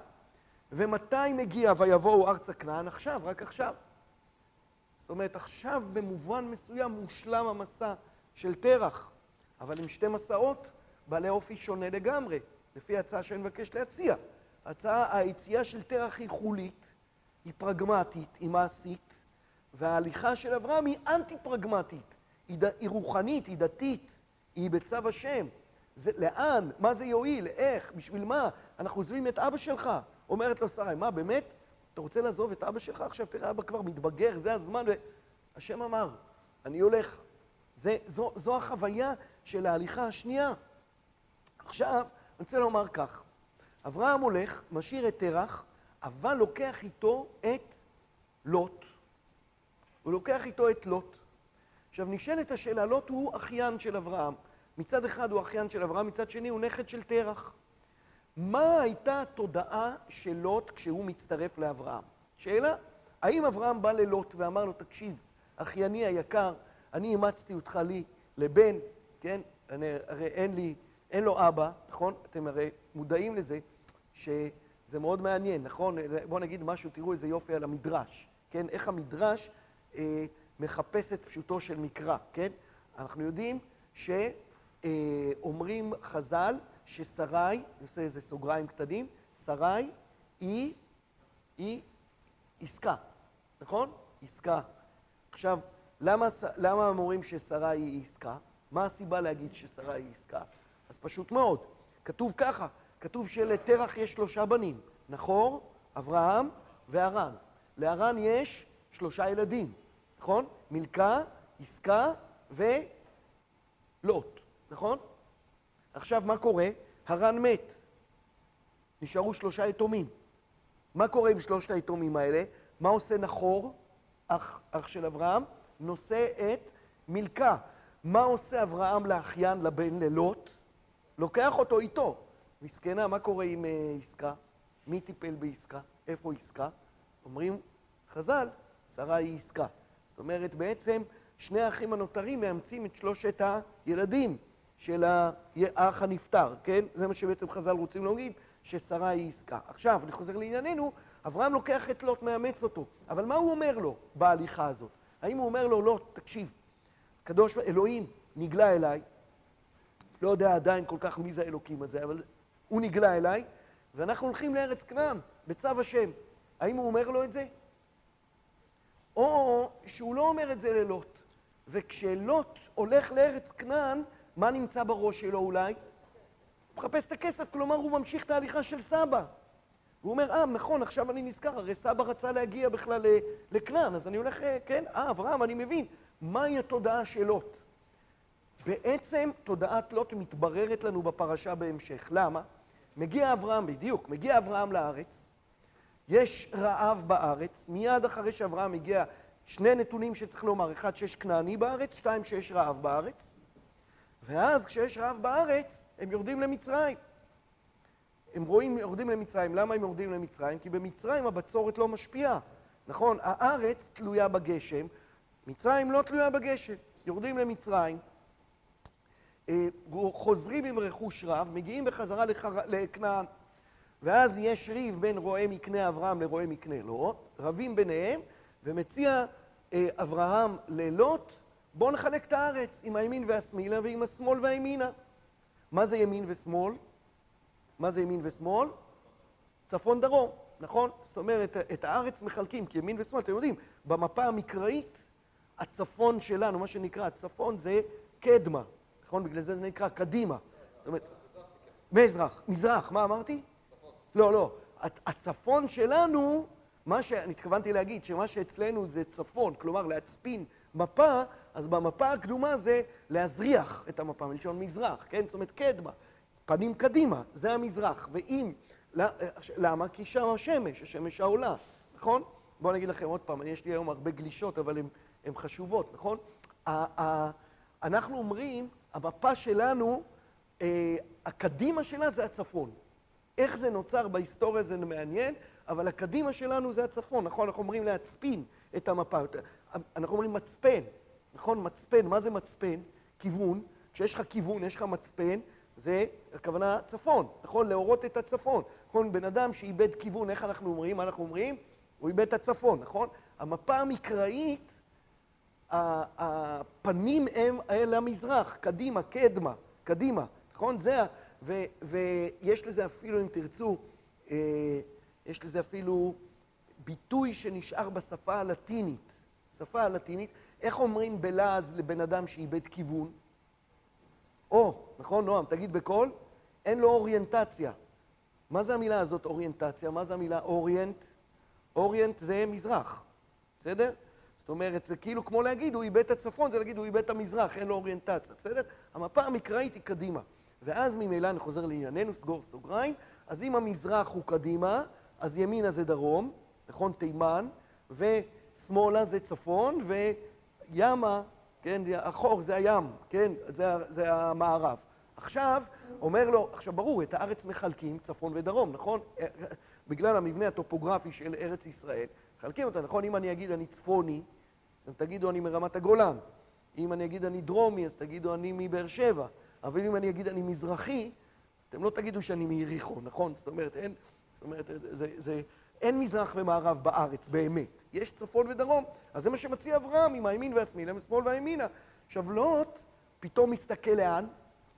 ומתי מגיע ויבואו ארצה כנען? עכשיו, רק עכשיו. זאת אומרת, עכשיו במובן מסוים מושלם המסע של תרח. אבל עם שתי מסעות בעלי אופי שונה לגמרי, לפי ההצעה שאני מבקש להציע. ההצעה, היציאה של תרח היא חולית, היא פרגמטית, היא מעשית, וההליכה של אברהם היא אנטי-פרגמטית, היא, ד... היא רוחנית, היא דתית, היא בצו השם. זה, לאן? מה זה יועיל? איך? בשביל מה? אנחנו עוזבים את אבא שלך. אומרת לו שרי, מה, באמת? אתה רוצה לעזוב את אבא שלך עכשיו? תראה, אבא כבר מתבגר, זה הזמן. השם אמר, אני הולך. זה, זו, זו החוויה של ההליכה השנייה. עכשיו, אני רוצה לומר כך, אברהם הולך, משאיר את תרח, אבל לוקח איתו את לוט. הוא לוקח איתו את לוט. עכשיו, נשאלת השאלה, לוט הוא אחיין של אברהם. מצד אחד הוא אחיין של אברהם, מצד שני הוא נכד של תרח. מה הייתה התודעה של לוט כשהוא מצטרף לאברהם? שאלה, האם אברהם בא ללוט ואמר לו, תקשיב, אחייני היקר, אני אימצתי אותך לי לבן, כן? אני, הרי אין לי, אין לו אבא, נכון? אתם הרי מודעים לזה שזה מאוד מעניין, נכון? בואו נגיד משהו, תראו איזה יופי על המדרש, כן? איך המדרש אה, מחפש את פשוטו של מקרא, כן? אנחנו יודעים שאומרים אה, חז"ל ששרי, אני עושה איזה סוגריים קטנים, שרי היא, היא עסקה, נכון? עסקה. עכשיו, למה, למה אומרים ששרה היא עסקה? מה הסיבה להגיד ששרה היא עסקה? אז פשוט מאוד, כתוב ככה, כתוב שלתרח יש שלושה בנים, נחור, אברהם והרן. להרן יש שלושה ילדים, נכון? מילכה, עסקה ולוט, נכון? עכשיו, מה קורה? הרן מת. נשארו שלושה יתומים. מה קורה עם שלושת היתומים האלה? מה עושה נחור, אח, אח של אברהם? נושא את מילכה. מה עושה אברהם לאחיין, לבן, ללוט? לוקח אותו איתו. מסכנה, מה קורה עם uh, עסקה? מי טיפל בעסקה? איפה עסקה? אומרים חז"ל, שרה היא עסקה. זאת אומרת, בעצם שני האחים הנותרים מאמצים את שלושת הילדים של האח הנפטר, כן? זה מה שבעצם חז"ל רוצים להגיד, ששרה היא עסקה. עכשיו, אני חוזר לענייננו, אברהם לוקח את לוט, מאמץ אותו. אבל מה הוא אומר לו בהליכה הזאת? האם הוא אומר לו, לוט, תקשיב, קדוש, אלוהים נגלה אליי, לא יודע עדיין כל כך מי זה האלוקים הזה, אבל הוא נגלה אליי, ואנחנו הולכים לארץ כנען, בצו השם. האם הוא אומר לו את זה? או שהוא לא אומר את זה ללוט. וכשלוט הולך לארץ כנען, מה נמצא בראש שלו אולי? הוא מחפש את הכסף, כלומר הוא ממשיך את ההליכה של סבא. הוא אומר, אה, נכון, עכשיו אני נזכר, הרי סבא רצה להגיע בכלל לכנען, אז אני הולך, אה, כן, אה, אברהם, אני מבין. מהי התודעה של לוט? בעצם תודעת לוט מתבררת לנו בפרשה בהמשך. למה? מגיע אברהם, בדיוק, מגיע אברהם לארץ, יש רעב בארץ, מיד אחרי שאברהם מגיע, שני נתונים שצריך לומר, אחד שיש כנעני בארץ, שתיים שיש רעב בארץ, ואז כשיש רעב בארץ, הם יורדים למצרים. הם רואים, יורדים למצרים. למה הם יורדים למצרים? כי במצרים הבצורת לא משפיעה. נכון? הארץ תלויה בגשם, מצרים לא תלויה בגשם. יורדים למצרים, חוזרים עם רכוש רב, מגיעים בחזרה לכנען, ואז יש ריב בין רועה מקנה אברהם לרועה מקנה לוט, רבים ביניהם, ומציע אה, אברהם ללוט, בואו נחלק את הארץ עם הימין והשמאלה ועם השמאל והימינה. מה זה ימין ושמאל? מה זה ימין ושמאל? צפון דרום, נכון? זאת אומרת, את הארץ מחלקים כימין ושמאל. אתם יודעים, במפה המקראית, הצפון שלנו, מה שנקרא הצפון, זה קדמה, נכון? בגלל זה זה נקרא קדימה. זאת אומרת, מזרח, מזרח, מה אמרתי? לא, לא. הצפון שלנו, מה שאני התכוונתי להגיד, שמה שאצלנו זה צפון, כלומר להצפין מפה, אז במפה הקדומה זה להזריח את המפה, מלשון מזרח, כן? זאת אומרת, קדמה, פנים קדימה, זה המזרח. ואם, למה? כי שם השמש, השמש העולה, נכון? בואו אני אגיד לכם עוד פעם, יש לי היום הרבה גלישות, אבל הן חשובות, נכון? אנחנו אומרים, המפה שלנו, אה, הקדימה שלה זה הצפון. איך זה נוצר בהיסטוריה זה מעניין, אבל הקדימה שלנו זה הצפון, נכון? אנחנו אומרים להצפין את המפה. אנחנו אומרים מצפן, נכון? מצפן, מה זה מצפן? כיוון. כשיש לך כיוון, יש לך מצפן, זה הכוונה צפון, נכון? להורות את הצפון. נכון? בן אדם שאיבד כיוון, איך אנחנו אומרים? מה אנחנו אומרים? הוא איבד את הצפון, נכון? המפה המקראית, הפנים הם אל המזרח, קדימה, קדמה, קדימה, נכון? זה ה... ויש לזה אפילו, אם תרצו, אה, יש לזה אפילו ביטוי שנשאר בשפה הלטינית. שפה הלטינית, איך אומרים בלעז לבן אדם שאיבד כיוון? או, נכון, נועם, תגיד בקול, אין לו אוריינטציה. מה זה המילה הזאת, אוריינטציה? מה זה המילה אוריינט? אוריינט זה מזרח, בסדר? זאת אומרת, זה כאילו כמו להגיד, הוא איבד את הצפון, זה להגיד, הוא איבד את המזרח, אין לו אוריינטציה, בסדר? המפה המקראית היא קדימה. ואז ממילא אני חוזר לענייננו, סגור סוגריים, אז אם המזרח הוא קדימה, אז ימינה זה דרום, נכון, תימן, ושמאלה זה צפון, וימה, כן, החור זה הים, כן, זה, זה המערב. עכשיו, אומר לו, עכשיו ברור, את הארץ מחלקים צפון ודרום, נכון? בגלל המבנה הטופוגרפי של ארץ ישראל, מחלקים אותה, נכון? אם אני אגיד אני צפוני, אז תגידו אני מרמת הגולן. אם אני אגיד אני דרומי, אז תגידו אני מבאר שבע. אבל אם אני אגיד אני מזרחי, אתם לא תגידו שאני מיריחו, נכון? זאת אומרת, אין, זאת אומרת, זה, זה, אין מזרח ומערב בארץ, באמת. יש צפון ודרום. אז זה מה שמציע אברהם עם הימין והשמאל, עם השמאל והימינה. עכשיו, לוט פתאום מסתכל לאן?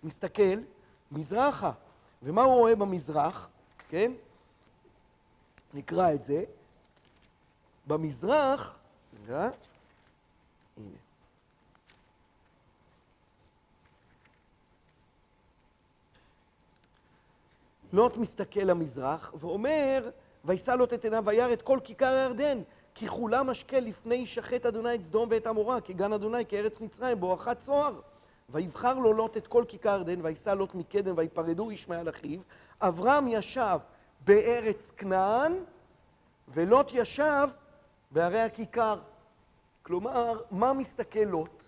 מסתכל מזרחה. ומה הוא רואה במזרח? כן? נקרא את זה. במזרח, רגע, הנה. לוט מסתכל למזרח ואומר, וישא לוט את עיניו וירא את כל כיכר הירדן, כי כולה משקה לפני ישחט אדוני את סדום ואת עמורה, כי גן אדוני כארץ מצרים בואכה צוהר. ויבחר לו לוט את כל כיכר ירדן, וישא לוט מקדם, ויפרדו ישמעאל אחיו. אברהם ישב בארץ כנען, ולוט ישב בערי הכיכר. כלומר, מה מסתכל לוט?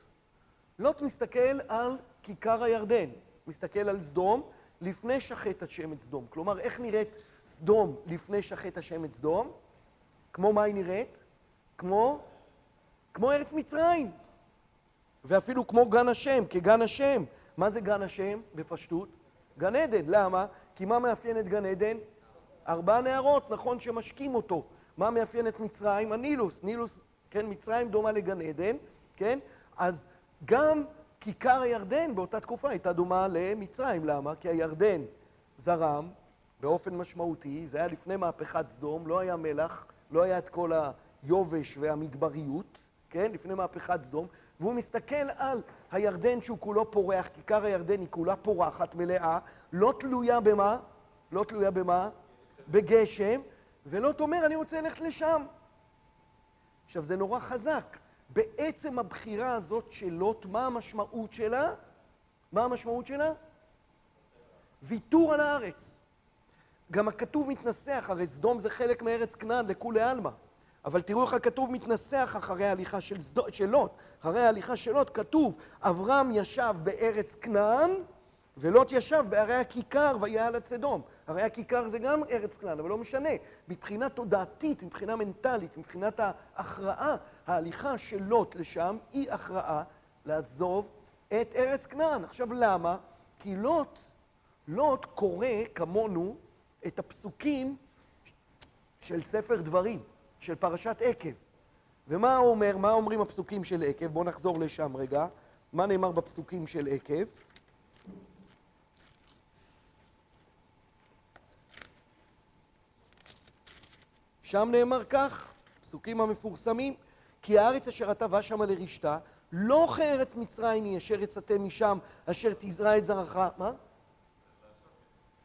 לוט מסתכל על כיכר הירדן, מסתכל על סדום, לפני שחט השם את סדום. כלומר, איך נראית סדום לפני שחט השם את סדום? כמו מה היא נראית? כמו, כמו ארץ מצרים. ואפילו כמו גן השם, כגן השם. מה זה גן השם בפשטות? גן עדן. למה? כי מה מאפיין את גן עדן? ארבע נערות, נכון, שמשקים אותו. מה מאפיין את מצרים? הנילוס. נילוס, כן, מצרים דומה לגן עדן, כן? אז גם כיכר הירדן באותה תקופה הייתה דומה למצרים. למה? כי הירדן זרם באופן משמעותי, זה היה לפני מהפכת סדום, לא היה מלח, לא היה את כל היובש והמדבריות, כן? לפני מהפכת סדום, והוא מסתכל על הירדן שהוא כולו פורח, כיכר הירדן היא כולה פורחת, מלאה, לא תלויה במה? לא תלויה במה? בגשם, ולוט אומר, אני רוצה ללכת לשם. עכשיו, זה נורא חזק. בעצם הבחירה הזאת של לוט, מה המשמעות שלה? מה המשמעות שלה? ויתור על הארץ. גם הכתוב מתנסח, הרי סדום זה חלק מארץ כנען לכולי עלמא. אבל תראו איך הכתוב מתנסח אחרי ההליכה של, של לוט. אחרי ההליכה של לוט כתוב, אברהם ישב בארץ כנען, ולוט ישב בערי הכיכר ויעל עד סדום. הרי הכיכר זה גם ארץ כנען, אבל לא משנה. מבחינה תודעתית, מבחינה מנטלית, מבחינת ההכרעה, ההליכה של לוט לשם היא הכרעה לעזוב את ארץ כנען. עכשיו למה? כי לוט, לוט קורא כמונו את הפסוקים של ספר דברים, של פרשת עקב. ומה הוא אומר, מה אומרים הפסוקים של עקב? בואו נחזור לשם רגע. מה נאמר בפסוקים של עקב? שם נאמר כך, פסוקים המפורסמים, כי הארץ אשר אתה בא שמה לרשתה, לא כארץ מצרים היא אשר יצאתם משם, אשר תזרע את זרעך, מה?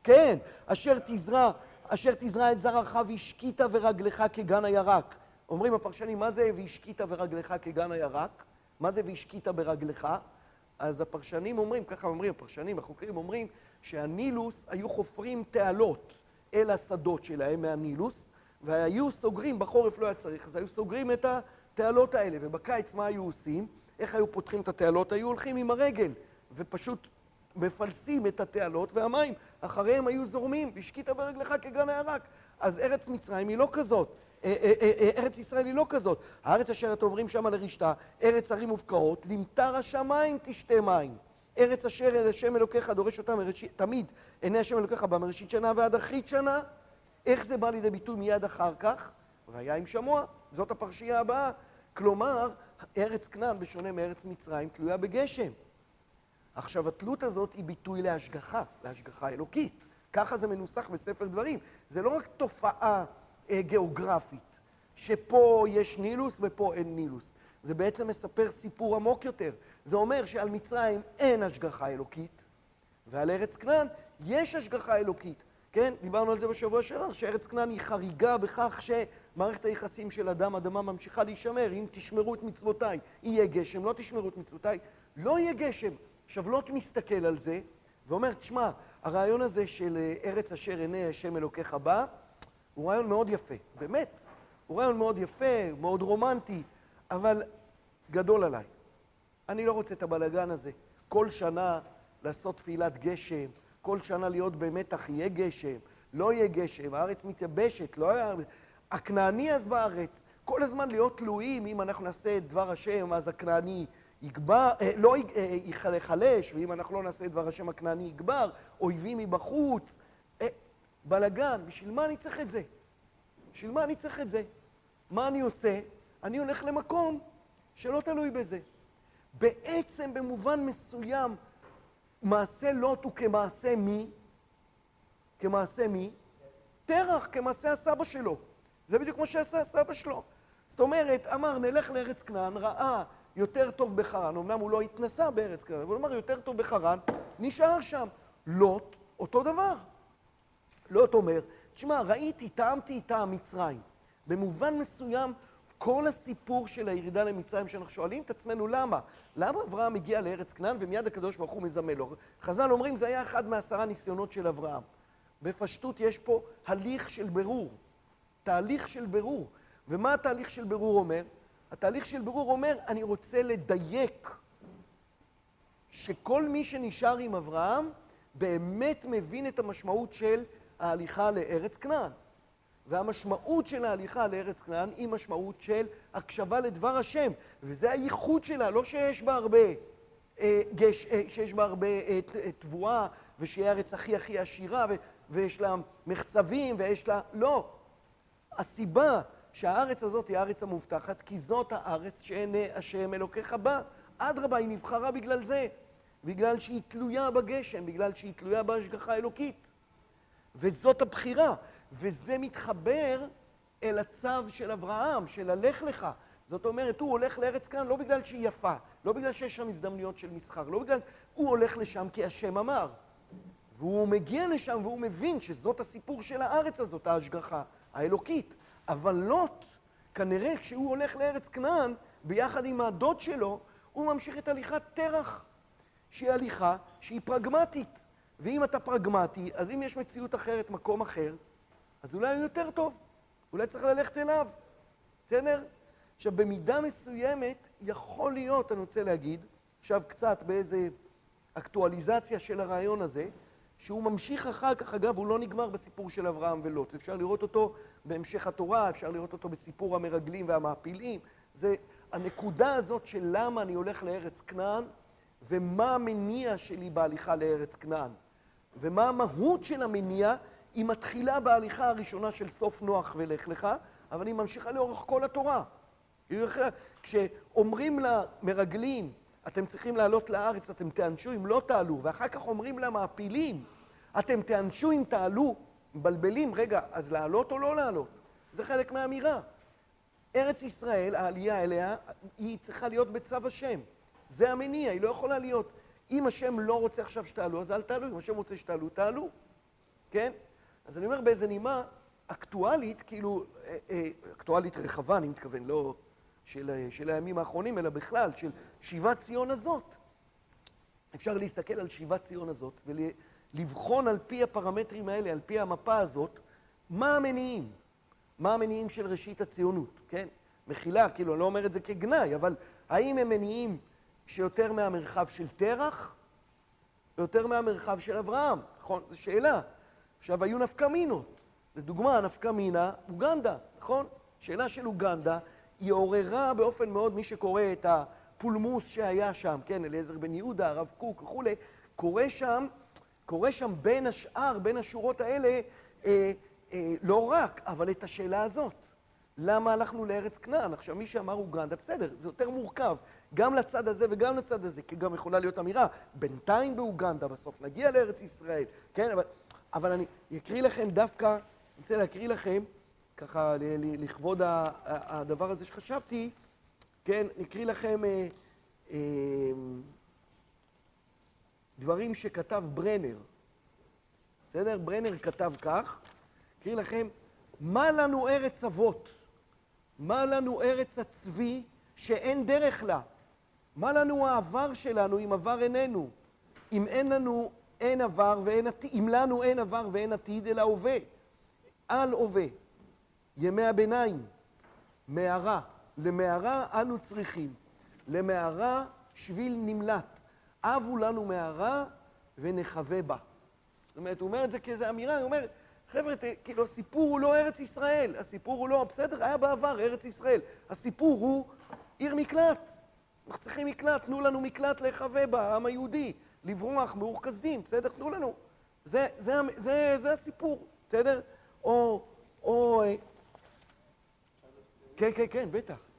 כן, אשר תזרע, אשר תזרע את זרעך והשקית ורגלך כגן הירק. אומרים הפרשנים, מה זה והשקית ורגלך כגן הירק? מה זה והשקית ברגלך? אז הפרשנים אומרים, ככה אומרים הפרשנים, החוקרים אומרים, שהנילוס היו חופרים תעלות אל השדות שלהם מהנילוס, והיו סוגרים, בחורף לא היה צריך, אז היו סוגרים את התעלות האלה, ובקיץ מה היו עושים? איך היו פותחים את התעלות? היו הולכים עם הרגל, ופשוט מפלסים את התעלות, והמים אחריהם היו זורמים, והשקית ברגלך כגן הירק. אז ארץ מצרים היא לא כזאת. אה, אה, אה, ארץ ישראל היא לא כזאת. הארץ אשר אתם עוברים שמה לרשתה, ארץ ערים מובקעות, למטר השמיים תשתה מים. ארץ אשר אל השם אלוקיך דורש מראשית, תמיד עיני השם אלוקיך בה מראשית שנה ועד אחרית שנה. איך זה בא לידי ביטוי מיד אחר כך? והיה עם שמוע, זאת הפרשייה הבאה. כלומר, ארץ כנען, בשונה מארץ מצרים, תלויה בגשם. עכשיו, התלות הזאת היא ביטוי להשגחה, להשגחה אלוקית. ככה זה מנוסח בספר דברים. זה לא רק תופעה אה, גיאוגרפית, שפה יש נילוס ופה אין נילוס. זה בעצם מספר סיפור עמוק יותר. זה אומר שעל מצרים אין השגחה אלוקית, ועל ארץ כנען יש השגחה אלוקית. כן? דיברנו על זה בשבוע שעבר, שארץ כנען היא חריגה בכך שמערכת היחסים של אדם, אדמה ממשיכה להישמר. אם תשמרו את מצוותיי, יהיה גשם, לא תשמרו את מצוותיי, לא יהיה גשם. עכשיו, לוט מסתכל על זה ואומר, תשמע, הרעיון הזה של אה, ארץ אשר עיני השם אלוקיך בא, הוא רעיון מאוד יפה, באמת. הוא רעיון מאוד יפה, מאוד רומנטי, אבל גדול עליי. אני לא רוצה את הבלגן הזה. כל שנה לעשות תפילת גשם, כל שנה להיות במתח, יהיה גשם, לא יהיה גשם, הארץ מתייבשת, לא היה... הכנעני אז בארץ, כל הזמן להיות תלויים, אם אנחנו נעשה את דבר השם, אז הכנעני יגבר, אה, לא אה, ייחלש, ואם אנחנו לא נעשה את דבר השם, הכנעני יגבר, אויבים מבחוץ. אה, בלגן, בשביל מה אני צריך את זה? בשביל מה אני צריך את זה? מה אני עושה? אני הולך למקום שלא תלוי בזה. בעצם, במובן מסוים, מעשה לוט הוא כמעשה מי? כמעשה מי? תרח, כמעשה הסבא שלו. זה בדיוק כמו שעשה הסבא שלו. זאת אומרת, אמר, נלך לארץ כנען, ראה יותר טוב בחרן, אמנם הוא לא התנסה בארץ כנען, אבל הוא אמר, יותר טוב בחרן, נשאר שם. לוט, אותו דבר. לוט אומר, תשמע, ראיתי, טעמתי איתה המצרים. במובן מסוים, כל הסיפור של הירידה למצרים, שאנחנו שואלים את עצמנו למה? למה אברהם הגיע לארץ כנען ומיד הקדוש ברוך הוא מזמן לו? חז"ל אומרים, זה היה אחד מעשרה ניסיונות של אברהם. בפשטות יש פה הליך של ברור, תהליך של ברור. ומה התהליך של ברור אומר? התהליך של ברור אומר, אני רוצה לדייק שכל מי שנשאר עם אברהם באמת מבין את המשמעות של ההליכה לארץ כנען. והמשמעות של ההליכה לארץ כנען היא משמעות של הקשבה לדבר השם, וזה הייחוד שלה, לא שיש בה הרבה, אה, גש, אה, שיש בה הרבה אה, תבואה, ושהיא הארץ הכי הכי עשירה, ו, ויש לה מחצבים, ויש לה... לא. הסיבה שהארץ הזאת היא הארץ המובטחת, כי זאת הארץ שעיני השם אלוקיך בה. אדרבה, היא נבחרה בגלל זה, בגלל שהיא תלויה בגשם, בגלל שהיא תלויה בהשגחה אלוקית. וזאת הבחירה. וזה מתחבר אל הצו של אברהם, של הלך לך. זאת אומרת, הוא הולך לארץ כאן לא בגלל שהיא יפה, לא בגלל שיש שם הזדמנויות של מסחר, לא בגלל... הוא הולך לשם כי השם אמר. והוא מגיע לשם והוא מבין שזאת הסיפור של הארץ הזאת, ההשגחה האלוקית. אבל לוט, כנראה כשהוא הולך לארץ כנען, ביחד עם הדוד שלו, הוא ממשיך את הליכת תרח, שהיא הליכה שהיא פרגמטית. ואם אתה פרגמטי, אז אם יש מציאות אחרת, מקום אחר, אז אולי הוא יותר טוב, אולי צריך ללכת אליו, בסדר? עכשיו, במידה מסוימת, יכול להיות, אני רוצה להגיד, עכשיו קצת באיזה אקטואליזציה של הרעיון הזה, שהוא ממשיך אחר כך, אגב, הוא לא נגמר בסיפור של אברהם ולוט. אפשר לראות אותו בהמשך התורה, אפשר לראות אותו בסיפור המרגלים והמעפילים. זה הנקודה הזאת של למה אני הולך לארץ כנען, ומה המניע שלי בהליכה לארץ כנען, ומה המהות של המניע, היא מתחילה בהליכה הראשונה של סוף נוח ולך לך, אבל היא ממשיכה לאורך כל התורה. כשאומרים למרגלים, אתם צריכים לעלות לארץ, אתם תיענשו אם לא תעלו, ואחר כך אומרים למעפילים, אתם תיענשו אם תעלו, מבלבלים, רגע, אז לעלות או לא לעלות? זה חלק מהאמירה. ארץ ישראל, העלייה אליה, היא צריכה להיות בצו השם. זה המניע, היא לא יכולה להיות. אם השם לא רוצה עכשיו שתעלו, אז אל תעלו. אם השם רוצה שתעלו, תעלו. כן? אז אני אומר באיזה נימה אקטואלית, כאילו, אה, אה, אקטואלית רחבה, אני מתכוון, לא של, של הימים האחרונים, אלא בכלל, של שיבת ציון הזאת. אפשר להסתכל על שיבת ציון הזאת ולבחון על פי הפרמטרים האלה, על פי המפה הזאת, מה המניעים. מה המניעים של ראשית הציונות, כן? מחילה, כאילו, אני לא אומר את זה כגנאי, אבל האם הם מניעים שיותר מהמרחב של תרח, או יותר מהמרחב של אברהם? נכון? זו שאלה. עכשיו, היו נפקמינות. לדוגמה, נפקמינה, אוגנדה, נכון? שאלה של אוגנדה, היא עוררה באופן מאוד, מי שקורא את הפולמוס שהיה שם, כן, אליעזר בן יהודה, הרב קוק וכולי, קורא שם, קורא שם בין השאר, בין השורות האלה, אה, אה, לא רק, אבל את השאלה הזאת. למה הלכנו לארץ כנען? עכשיו, מי שאמר אוגנדה, בסדר, זה יותר מורכב, גם לצד הזה וגם לצד הזה, כי גם יכולה להיות אמירה, בינתיים באוגנדה, בסוף נגיע לארץ ישראל, כן, אבל, אבל אני אקריא לכם דווקא, אני רוצה להקריא לכם, ככה לכבוד הדבר הזה שחשבתי, כן, נקריא לכם אה, אה, דברים שכתב ברנר. בסדר? ברנר כתב כך, אקריא לכם, מה לנו ארץ אבות? מה לנו ארץ הצבי שאין דרך לה? מה לנו העבר שלנו אם עבר איננו? אם אין לנו, אין עבר ואין עתיד, אם לנו אין עבר ואין עתיד, אלא הווה. על הווה. ימי הביניים, מערה. למערה אנו צריכים. למערה שביל נמלט. אבו לנו מערה ונחווה בה. זאת אומרת, הוא אומר את זה כאיזו אמירה, הוא אומר, חבר'ה, כאילו, הסיפור הוא לא ארץ ישראל, הסיפור הוא לא, בסדר, היה בעבר ארץ ישראל. הסיפור הוא עיר מקלט. אנחנו צריכים מקלט, תנו לנו מקלט להיחווה בה, העם היהודי, לברוח מאור כסדים, בסדר? תנו לנו. זה, זה, זה, זה הסיפור, בסדר? או, או... אה, כן, כן, כן, בטח.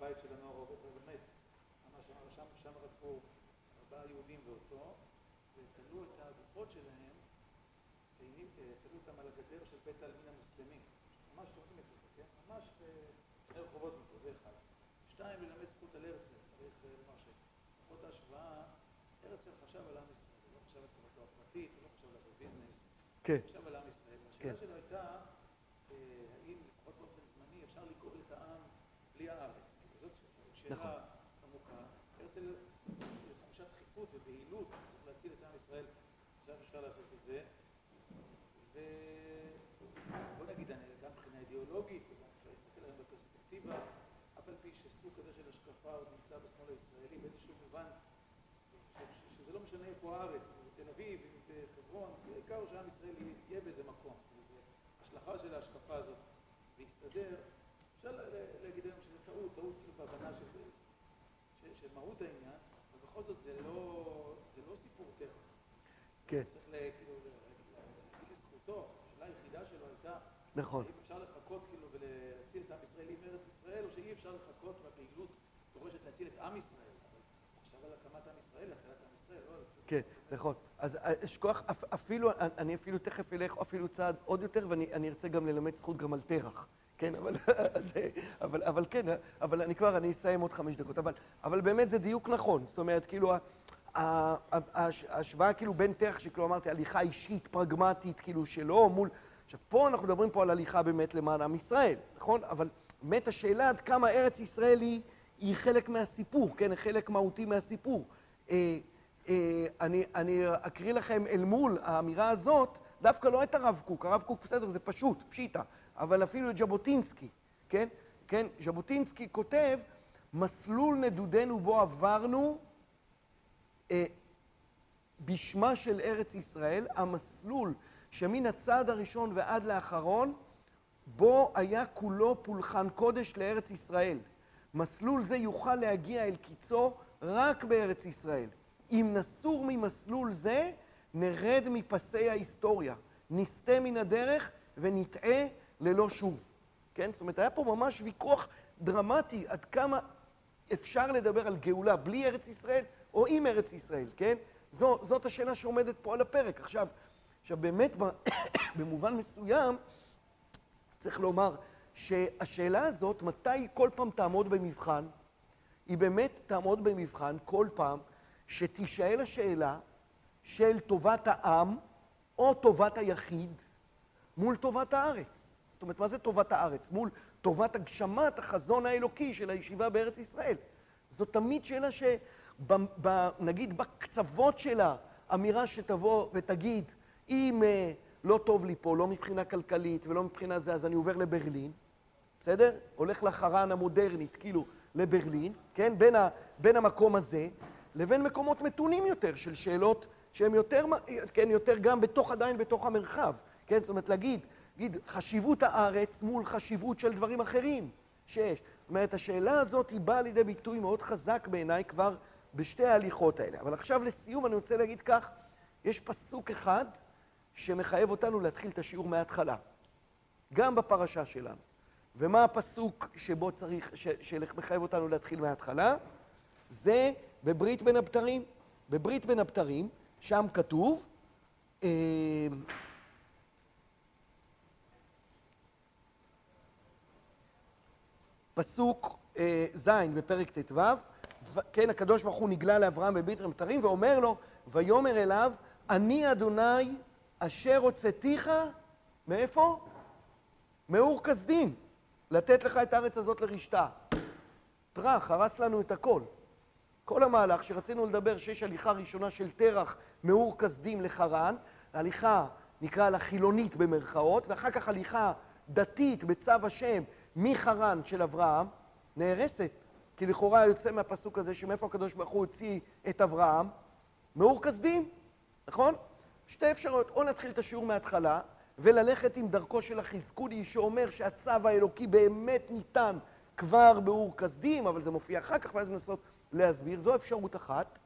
הבית של הנוער עובד באמת, ממש שם, שם רצחו ארבעה ואותו, ותלו את הגופות שלהם, תלו אותם על הגדר של בית העלמין המוסלמי. ממש תורכים את זה, כן? ממש שני רחובות מפה, זה אחד. שתיים, ללמד זכות על הרצל, צריך לומר שלפחות ההשוואה, הרצל חשב על עם ישראל, הוא לא חשב על תורתו הפרטית, הוא לא חשב לעשות ביזנס, כן. הוא חשב על עם ישראל. והשאלה כן. שלו הייתה, האם לפחות באופן זמני אפשר לגאול את העם בלי הארץ. שאלה נכון. עמוקה. הרצל, בתחושת דחיפות ובהילות, צריך להציל את עם ישראל, עכשיו אפשר לעשות את זה. ובוא נגיד, גם מבחינה אידיאולוגית, וגם אפשר להסתכל עליהם בפרספקטיבה, אף על פי שסוג כזה של השקפה עוד נמצא בשמאל הישראלי, באיזשהו מובן, שזה לא משנה איפה הארץ, אם זה תל אביב, אם זה חברון, העיקר שעם ישראל יהיה באיזה מקום. השלכה של ההשקפה הזאת להסתדר אפשר להגיד היום שזה טעות, טעות כאילו בהבנה של, מהות העניין, אבל בכל זאת זה לא, זה לא סיפור טבע. כן. צריך כאילו להגיד לזכותו, השאלה נכון. האם אפשר לחכות כאילו ולהציל את עם ישראל עם ארץ ישראל, או שאי אפשר לחכות והפעילות דורשת להציל את עם ישראל. עכשיו על הקמת עם ישראל, הצלת עם ישראל, לא... כן, נכון. אז יש כוח, אפילו, אני אפילו תכף אלך אפילו צעד עוד יותר, ואני ארצה גם ללמד זכות גם על תרח. כן, אבל, אבל, אבל כן, אבל אני כבר, אני אסיים עוד חמש דקות, אבל, אבל באמת זה דיוק נכון, זאת אומרת, כאילו, ההשוואה כאילו בין תרח, שכאילו אמרתי, הליכה אישית, פרגמטית, כאילו שלו, מול... עכשיו, פה אנחנו מדברים פה על הליכה באמת למען עם ישראל, נכון? אבל באמת השאלה עד כמה ארץ ישראל היא, היא חלק מהסיפור, כן? חלק מהותי מהסיפור. אה, אה, אני, אני אקריא לכם אל מול האמירה הזאת, דווקא לא את הרב קוק, הרב קוק בסדר, זה פשוט, פשיטה. אבל אפילו את ז'בוטינסקי, כן? כן, ז'בוטינסקי כותב, מסלול נדודנו בו עברנו אה, בשמה של ארץ ישראל, המסלול שמן הצעד הראשון ועד לאחרון, בו היה כולו פולחן קודש לארץ ישראל. מסלול זה יוכל להגיע אל קיצו רק בארץ ישראל. אם נסור ממסלול זה, נרד מפסי ההיסטוריה, נסטה מן הדרך ונטעה ללא שוב. כן? זאת אומרת, היה פה ממש ויכוח דרמטי עד כמה אפשר לדבר על גאולה בלי ארץ ישראל או עם ארץ ישראל, כן? זו, זאת השאלה שעומדת פה על הפרק. עכשיו, עכשיו באמת, במובן מסוים, צריך לומר שהשאלה הזאת, מתי כל פעם תעמוד במבחן, היא באמת תעמוד במבחן כל פעם שתישאל השאלה של טובת העם או טובת היחיד מול טובת הארץ. זאת אומרת, מה זה טובת הארץ? מול טובת הגשמת החזון האלוקי של הישיבה בארץ ישראל. זו תמיד שאלה שנגיד בקצוות שלה, אמירה שתבוא ותגיד, אם אה, לא טוב לי פה, לא מבחינה כלכלית ולא מבחינה זה, אז אני עובר לברלין, בסדר? הולך לחרן המודרנית, כאילו, לברלין, כן? בין, ה, בין המקום הזה לבין מקומות מתונים יותר של שאלות שהן יותר, כן, יותר גם בתוך, עדיין בתוך המרחב, כן? זאת אומרת, להגיד, להגיד, חשיבות הארץ מול חשיבות של דברים אחרים שיש. זאת אומרת, השאלה הזאת היא באה לידי ביטוי מאוד חזק בעיניי כבר בשתי ההליכות האלה. אבל עכשיו לסיום אני רוצה להגיד כך, יש פסוק אחד שמחייב אותנו להתחיל את השיעור מההתחלה, גם בפרשה שלנו. ומה הפסוק שבו צריך, שמחייב אותנו להתחיל מההתחלה? זה בברית בין הבתרים. בברית בין הבתרים, שם כתוב, אה, פסוק אה, ז' בפרק ט"ו, כן, הקדוש ברוך הוא נגלה לאברהם בברית בין הבתרים ואומר לו, ויאמר אליו, אני אדוני אשר הוצאתיך, מאיפה? מאור כסדים, לתת לך את הארץ הזאת לרשתה. טראח, הרס לנו את הכל. כל המהלך שרצינו לדבר שיש הליכה ראשונה של תרח מאור כסדים לחרן, הליכה נקרא לה חילונית במרכאות, ואחר כך הליכה דתית בצו השם מחרן של אברהם, נהרסת. כי לכאורה יוצא מהפסוק הזה שמאיפה הקדוש ברוך הוא הוציא את אברהם? מאור כסדים, נכון? שתי אפשרויות, או נתחיל את השיעור מההתחלה, וללכת עם דרכו של החזקוני, שאומר שהצו האלוקי באמת ניתן כבר באור כסדים, אבל זה מופיע אחר כך, ואז ננסות להסביר. זו אפשרות אחת.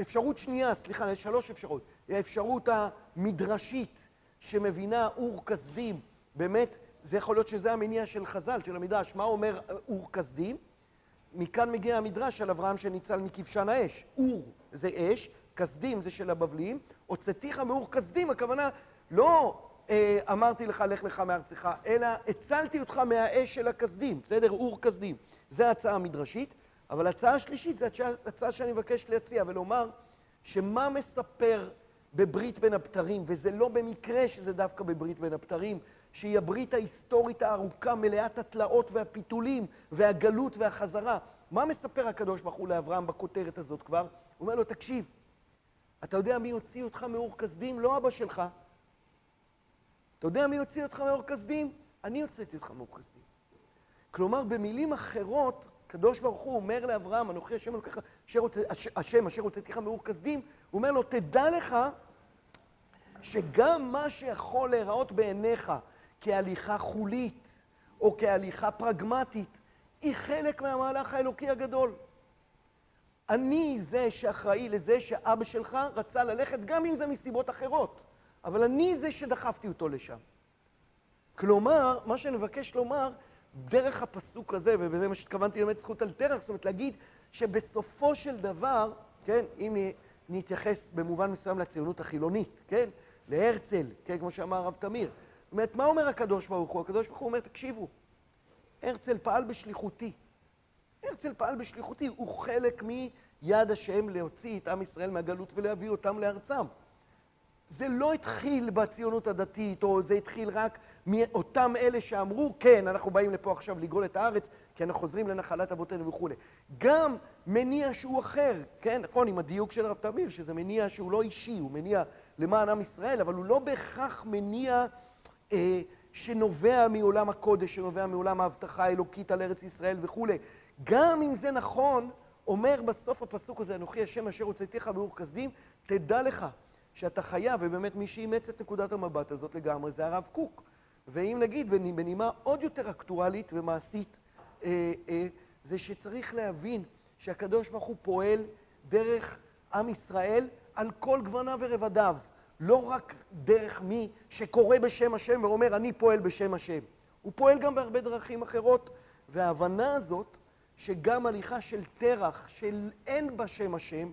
אפשרות שנייה, סליחה, יש שלוש אפשרויות. האפשרות המדרשית, שמבינה אור כסדים, באמת, זה יכול להיות שזה המניע של חז"ל, של המדרש. מה אומר אור כסדים? מכאן מגיע המדרש על אברהם שניצל מכבשן האש. אור זה אש, כסדים זה של הבבלים, הוצאתיך מאור כסדים, הכוונה לא אה, אמרתי לך לך לך מארצך, אלא הצלתי אותך מהאש של הכסדים, בסדר? אור כסדים. זו ההצעה המדרשית, אבל ההצעה השלישית זו הצעה שאני מבקש להציע ולומר שמה מספר בברית בין הבתרים, וזה לא במקרה שזה דווקא בברית בין הבתרים, שהיא הברית ההיסטורית הארוכה, מלאת התלאות והפיתולים והגלות והחזרה. מה מספר הקדוש ברוך הוא לאברהם בכותרת הזאת כבר? הוא אומר לו, תקשיב, אתה יודע מי הוציא אותך מאור כסדים? לא אבא שלך. אתה יודע מי הוציא אותך מאור כסדים? אני הוצאתי אותך מאור כסדים. כלומר, במילים אחרות, הקדוש ברוך הוא אומר לאברהם, אנוכי השם אלוקיך, השם אשר הוצאתיך מאור כסדים, הוא אומר לו, תדע לך שגם מה שיכול להיראות בעיניך כהליכה חולית או כהליכה פרגמטית, היא חלק מהמהלך האלוקי הגדול. אני זה שאחראי לזה שאבא שלך רצה ללכת, גם אם זה מסיבות אחרות, אבל אני זה שדחפתי אותו לשם. כלומר, מה שאני מבקש לומר, דרך הפסוק הזה, ובזה מה שהתכוונתי ללמד זכות על תרח, זאת אומרת להגיד שבסופו של דבר, כן, אם נתייחס במובן מסוים לציונות החילונית, כן, להרצל, כן, כמו שאמר הרב תמיר, זאת אומרת, מה אומר הקדוש ברוך הוא? הקדוש ברוך הוא אומר, תקשיבו, הרצל פעל בשליחותי. הרצל פעל בשליחותי, הוא חלק מיד השם להוציא את עם ישראל מהגלות ולהביא אותם לארצם. זה לא התחיל בציונות הדתית, או זה התחיל רק מאותם אלה שאמרו, כן, אנחנו באים לפה עכשיו לגאול את הארץ, כי אנחנו חוזרים לנחלת אבותינו וכולי. גם מניע שהוא אחר, כן, נכון, עם הדיוק של הרב תמיר, שזה מניע שהוא לא אישי, הוא מניע למען עם ישראל, אבל הוא לא בהכרח מניע אה, שנובע מעולם הקודש, שנובע מעולם ההבטחה האלוקית על ארץ ישראל וכולי. גם אם זה נכון, אומר בסוף הפסוק הזה, אנוכי השם אשר הוצאתיך באור כסדים, תדע לך שאתה חייב, ובאמת מי שאימץ את נקודת המבט הזאת לגמרי זה הרב קוק. ואם נגיד בנימה עוד יותר אקטואלית ומעשית, אה, אה, זה שצריך להבין שהקדוש ברוך הוא פועל דרך עם ישראל על כל גווניו ורבדיו. לא רק דרך מי שקורא בשם השם ואומר, אני פועל בשם השם. הוא פועל גם בהרבה דרכים אחרות, וההבנה הזאת, שגם הליכה של תרח, של אין בה שם השם,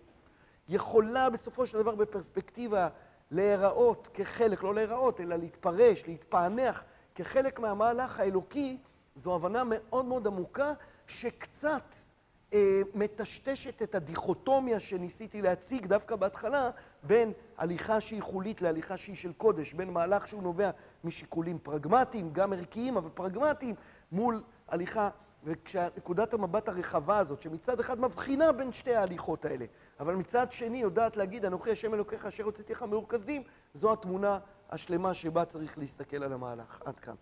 יכולה בסופו של דבר בפרספקטיבה להיראות כחלק, לא להיראות, אלא להתפרש, להתפענח כחלק מהמהלך האלוקי, זו הבנה מאוד מאוד עמוקה, שקצת אה, מטשטשת את הדיכוטומיה שניסיתי להציג דווקא בהתחלה, בין הליכה שהיא חולית להליכה שהיא של קודש, בין מהלך שהוא נובע משיקולים פרגמטיים, גם ערכיים, אבל פרגמטיים, מול הליכה, וכשנקודת המבט הרחבה הזאת, שמצד אחד מבחינה בין שתי ההליכות האלה, אבל מצד שני יודעת להגיד, אנוכי השם אלוקיך אשר הוצאתיך מאור כסדים, זו התמונה השלמה שבה צריך להסתכל על המהלך. עד כאן.